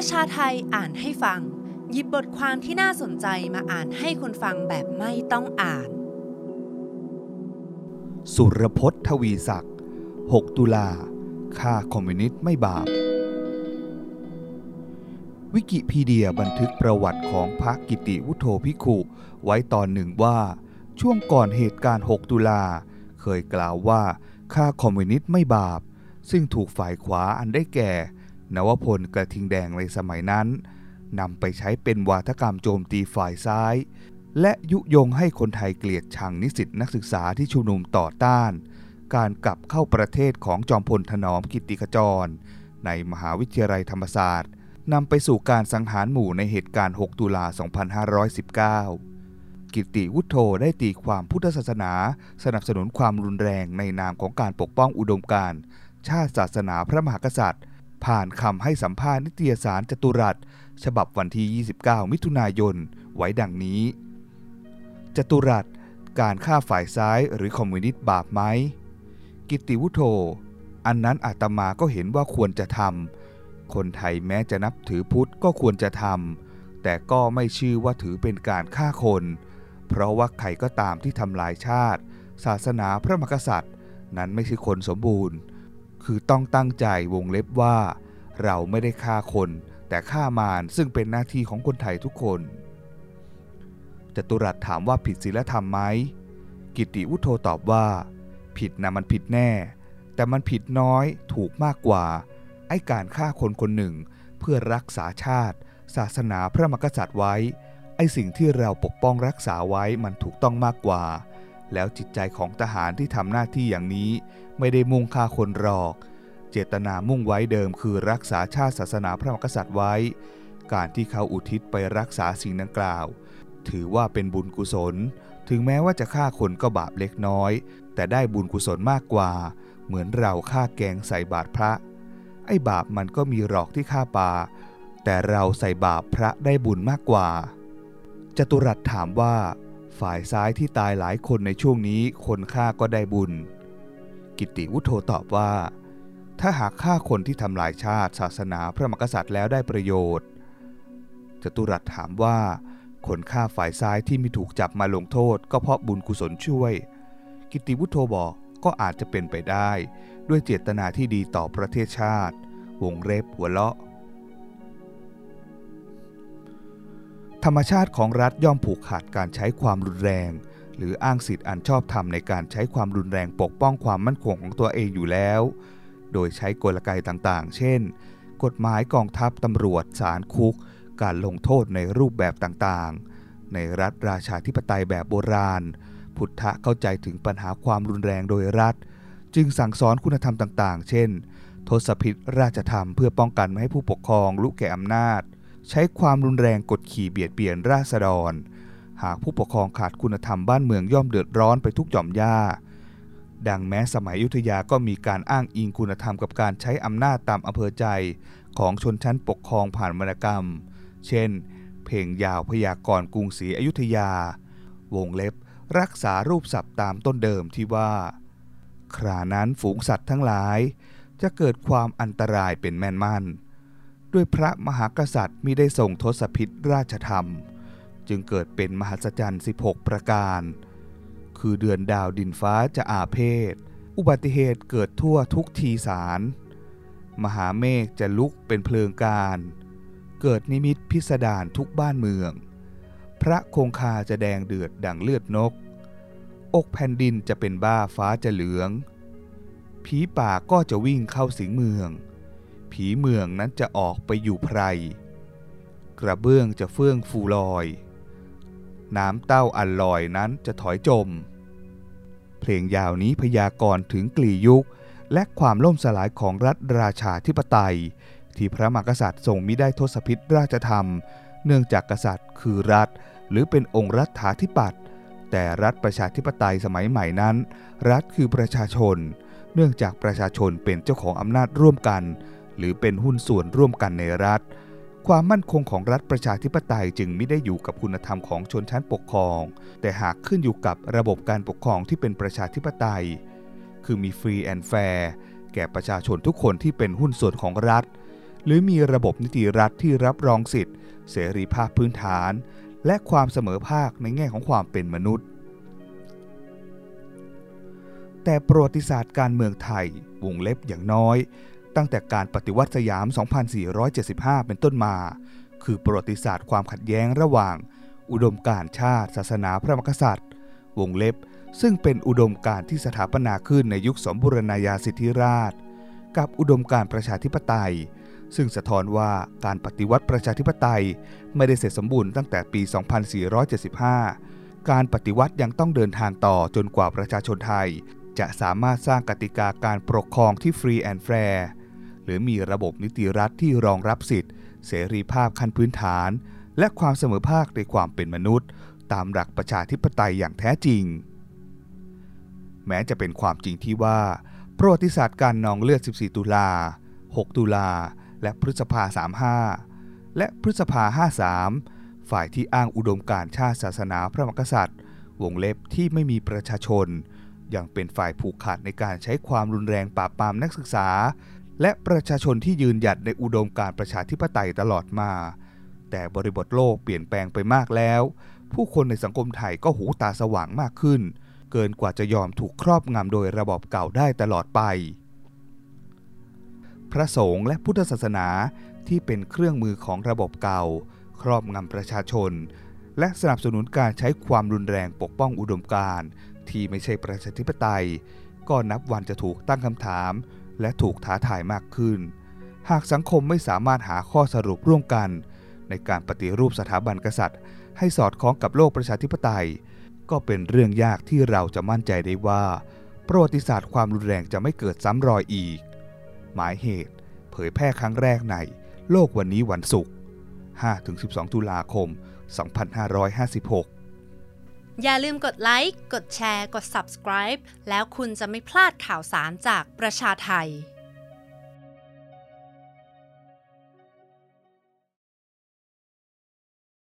ประชาไทยอ่านให้ฟัง หยิบบทความที่น่าสนใจมาอ่านให้คนฟังแบบไม่ต้องอ่าน สุรพจน์ทวีศักดิ์ 6 ตุลาค่าคอมมิวนิสต์ไม่บาป วิกิพีเดียบันทึกประวัติของพระกิติวุโธพิคุไว้ตอนหนึ่งว่า ช่วงก่อนเหตุการณ์ 6 ตุลา เคยกล่าวว่าค่าคอมมิวนิสต์ไม่บาป ซึ่งถูกฝ่ายขวาอันได้แก่ นวพลกระทิงแดงในสมัยนั้นนำไปใช้เป็นวาทกรรมโจมตีฝ่ายซ้าย และยุยงให้คนไทยเกลียดชังนิสิตนักศึกษาที่ชุมนุมต่อต้าน การกลับเข้าประเทศของจอมพลถนอมกิติขจร ในมหาวิทยาลัยธรรมศาสตร์นำไปสู่การสังหารหมู่ในเหตุการณ์ 6 ตุลา 2519 กิติวุฒโธได้ตีความพุทธศาสนา สนับสนุนความรุนแรงในนามของการปกป้องอุดมการณ์ชาติศาสนาพระมหากษัตริย์ ผ่านคำให้สัมภาษณ์นิตยสารจตุรัส ฉบับวันที่ 29 มิถุนายน ไว้ดังนี้ จตุรัส การฆ่าฝ่ายซ้ายหรือคอมมิวนิสต์บาปไหม กิติวุโธ อันนั้นอาตมาก็เห็นว่าควรจะทำ คนไทยแม้จะนับถือพุทธก็ควรจะทำ แต่ก็ไม่ชื่อว่าถือเป็นการฆ่าคน เพราะว่าใครก็ตามที่ทำลายชาติ ศาสนาพระมหากษัตริย์ นั้นไม่ใช่คนสมบูรณ์ คือต้องตั้งใจวงเล็บว่า เราไม่ได้ฆ่าคน แต่ฆ่ามารซึ่งเป็นหน้าที่ของคนไทยทุกคนจตุรัสถามว่าผิดศีลธรรมไหมกิติวุฒโธตอบว่า ผิดนะมันผิดแน่ แต่มันผิดน้อยถูกมากกว่า ไอ้การฆ่าคนคนหนึ่ง เพื่อรักษาชาติ ศาสนาพระมหากษัตริย์ไว้ ไอ้สิ่งที่เราปกป้องรักษาไว้มันถูกต้องมากกว่า แล้วจิตใจของทหารที่ทำหน้าที่อย่างนี้ ไม่ได้มุ่งฆ่าคนหรอก เจตนามุ่งไว้เดิมคือรักษาชาติศาสนาพระมหากษัตริย์ไว้ การที่เขาอุทิศไปรักษาสิ่งดังกล่าว ถือว่าเป็นบุญกุศล ถึงแม้ว่าจะฆ่าคนก็บาปเล็กน้อย แต่ได้บุญกุศลมากกว่า เหมือนเราฆ่าแกงใส่บาตรพระ ไอ้บาปมันก็มีหรอกที่ฆ่าปลาแต่เราใส่บาปพระได้บุญมากกว่าจตุรัสถามว่า ฝ่ายซ้ายที่ตายหลายคนในช่วงนี้คนฆ่าก็ได้บุญ กิติวุฒโธตอบว่า ถ้าหากฆ่าคนที่ทำลายชาติศาสนาพระมหากษัตริย์แล้วได้ประโยชน์ จตุรัสถามว่า คนฆ่าฝ่ายซ้ายที่ไม่ถูกจับมาลงโทษ ก็เพราะบุญกุศลช่วย กิติวุฒโธบอกก็อาจจะเป็นไปได้ ด้วยเจตนาที่ดีต่อประเทศชาติ วงเล็บหัวเราะ ธรรมชาติของรัฐย่อมผูกขาดการใช้ความรุนแรง หรืออ้างสิทธิ์อันชอบธรรมในการใช้ความรุนแรงปกป้องความมั่นคงของตัวเองอยู่แล้ว โดยใช้กลไกต่างๆ เช่น กฎหมายกองทัพตำรวจศาลคุก การลงโทษในรูปแบบต่างๆ ในรัฐราชาธิปไตยแบบโบราณ พุทธะเข้าใจถึงปัญหาความรุนแรงโดยรัฐ จึงสั่งสอนคุณธรรมต่างๆ เช่น ทศพิธราชธรรมเพื่อป้องกันไม่ให้ผู้ปกครองลุกแก่อำนาจ ใช้ความรุนแรงกดขี่เบียดเบียนราษฎร หากผู้ปกครองขาดคุณธรรมบ้านเมืองย่อมเดือดร้อนไปทุกหย่อมย่าดังแม้สมัยอยุธยาก็มีการอ้างอิงคุณธรรมกับการใช้อำนาจตามอำเภอใจ ของชนชั้นปกครองผ่านวรรณกรรม เช่น เพลงยาวพยากรณ์กรุงศรีอยุธยา วงเล็บ รักษารูปศัพท์ตามต้นเดิมที่ว่า ครานั้นฝูงสัตว์ทั้งหลาย จะเกิดความอันตรายเป็นแม่นมั่น ด้วยพระมหากษัตริย์มิได้ทรงทศพิธราชธรรม จึงเกิดเป็นมหัศจรรย์ 16 ประการ คือเดือนดาวดินฟ้าจะอาเพศ อุบัติเหตุเกิดทั่วทุกทีสาร มหาเมฆจะลุกเป็นเพลิงการ เกิดนิมิตพิสดารทุกบ้านเมือง พระคงคาจะแดงเดือดดังเลือดนก อกแผ่นดินจะเป็นบ้าฟ้าจะเหลือง ผีป่าก็จะวิ่งเข้าสิงเมือง ผีเมืองนั้นจะออกไปอยู่ไพร กระเบื้องจะเฟื่องฟูลอย น้ำเต้าอันลอยนั้นจะถอยจม เพลงยาวนี้พยากรณ์ถึงกลียุค และความล่มสลายของรัฐราชาธิปไตย ที่พระมหากษัตริย์ทรงมิได้ทศพิธราชธรรม เนื่องจากกษัตริย์คือรัฐ หรือเป็นองค์รัฐาธิปัตย์แต่รัฐประชาธิปไตยสมัยใหม่นั้น รัฐคือประชาชน เนื่องจากประชาชนเป็นเจ้าของอำนาจร่วมกัน หรือเป็นหุ้นส่วนร่วมกันในรัฐ ความมั่นคงของรัฐประชาธิปไตยจึงไม่ได้อยู่กับคุณธรรมของชนชั้นปกครอง แต่หากขึ้นอยู่กับระบบการปกครองที่เป็นประชาธิปไตย คือมี free and fair แก่ประชาชนทุกคนที่เป็นหุ้นส่วนของรัฐ หรือมีระบบนิติรัฐที่รับรองสิทธิเสรีภาพพื้นฐาน และความเสมอภาคในแง่ของความเป็นมนุษย์ แต่ประวัติศาสตร์การเมืองไทยวงเล็บอย่างน้อย ตั้งแต่การปฏิวัติสยาม 2475 เป็นต้นมา คือประวัติศาสตร์ความขัดแย้งระหว่าง อุดมการณ์ชาติศาสนาพระมหากษัตริย์ วงเล็บ ซึ่งเป็นอุดมการณ์ที่สถาปนาขึ้นในยุคสมบูรณาญาสิทธิราช กับอุดมการณ์ประชาธิปไตย ซึ่งสะท้อนว่าการปฏิวัติประชาธิปไตยไม่ได้เสร็จสมบูรณ์ตั้งแต่ปี 2475 การปฏิวัติยังต้องเดินทางต่อจนกว่าประชาชนไทยจะสามารถสร้างกติกาการปกครองที่ free and fair หรือมีระบบนิติรัฐที่รองรับสิทธิเสรีภาพขั้นพื้นฐาน และความเสมอภาคในความเป็นมนุษย์ ตามหลักประชาธิปไตยอย่างแท้จริง แม้จะเป็นความจริงที่ว่า ประวัติศาสตร์การนองเลือด 14 ตุลา 6 ตุลา และพฤษภา 35 และพฤษภา 53 ฝ่ายที่อ้างอุดมการ์ชาติศาสนาพระมหากษัตริย์ วงเล็บที่ไม่มีประชาชน ยังเป็นฝ่ายผูกขาดในการใช้ความรุนแรงปราบปรามนักศึกษา และประชาชนที่ยืนหยัดในอุดมการประชาธิปไตยตลอดมา แต่บริบทโลกเปลี่ยนแปลงไปมากแล้ว ผู้คนในสังคมไทยก็หูตาสว่างมากขึ้น เกินกว่าจะยอมถูกครอบงำโดยระบอบเก่าได้ตลอดไป พระสงฆ์และพุทธศาสนาที่เป็นเครื่องมือของระบบเก่า ครอบงำประชาชน และสนับสนุนการใช้ความรุนแรงปกป้องอุดมการณ์ที่ไม่ใช่ประชาธิปไตย ก็นับวันจะถูกตั้งคำถาม และถูกท้าทายมากขึ้น หากสังคมไม่สามารถหาข้อสรุปร่วมกัน ในการปฏิรูปสถาบันกษัตริย์ ให้สอดคล้องกับโลกประชาธิปไตย ก็เป็นเรื่องยากที่เราจะมั่นใจได้ว่า ประวัติศาสตร์ความรุนแรงจะไม่เกิดซ้ำรอยอีก หมายเหตุ เผยแพร่ครั้งแรกในโลกวันนี้วันศุกร์5-12 ตุลาคม 2556 อย่าลืมกดไลค์ กดแชร์ กด subscribe แล้วคุณจะไม่พลาดข่าวสารจากประชาไทย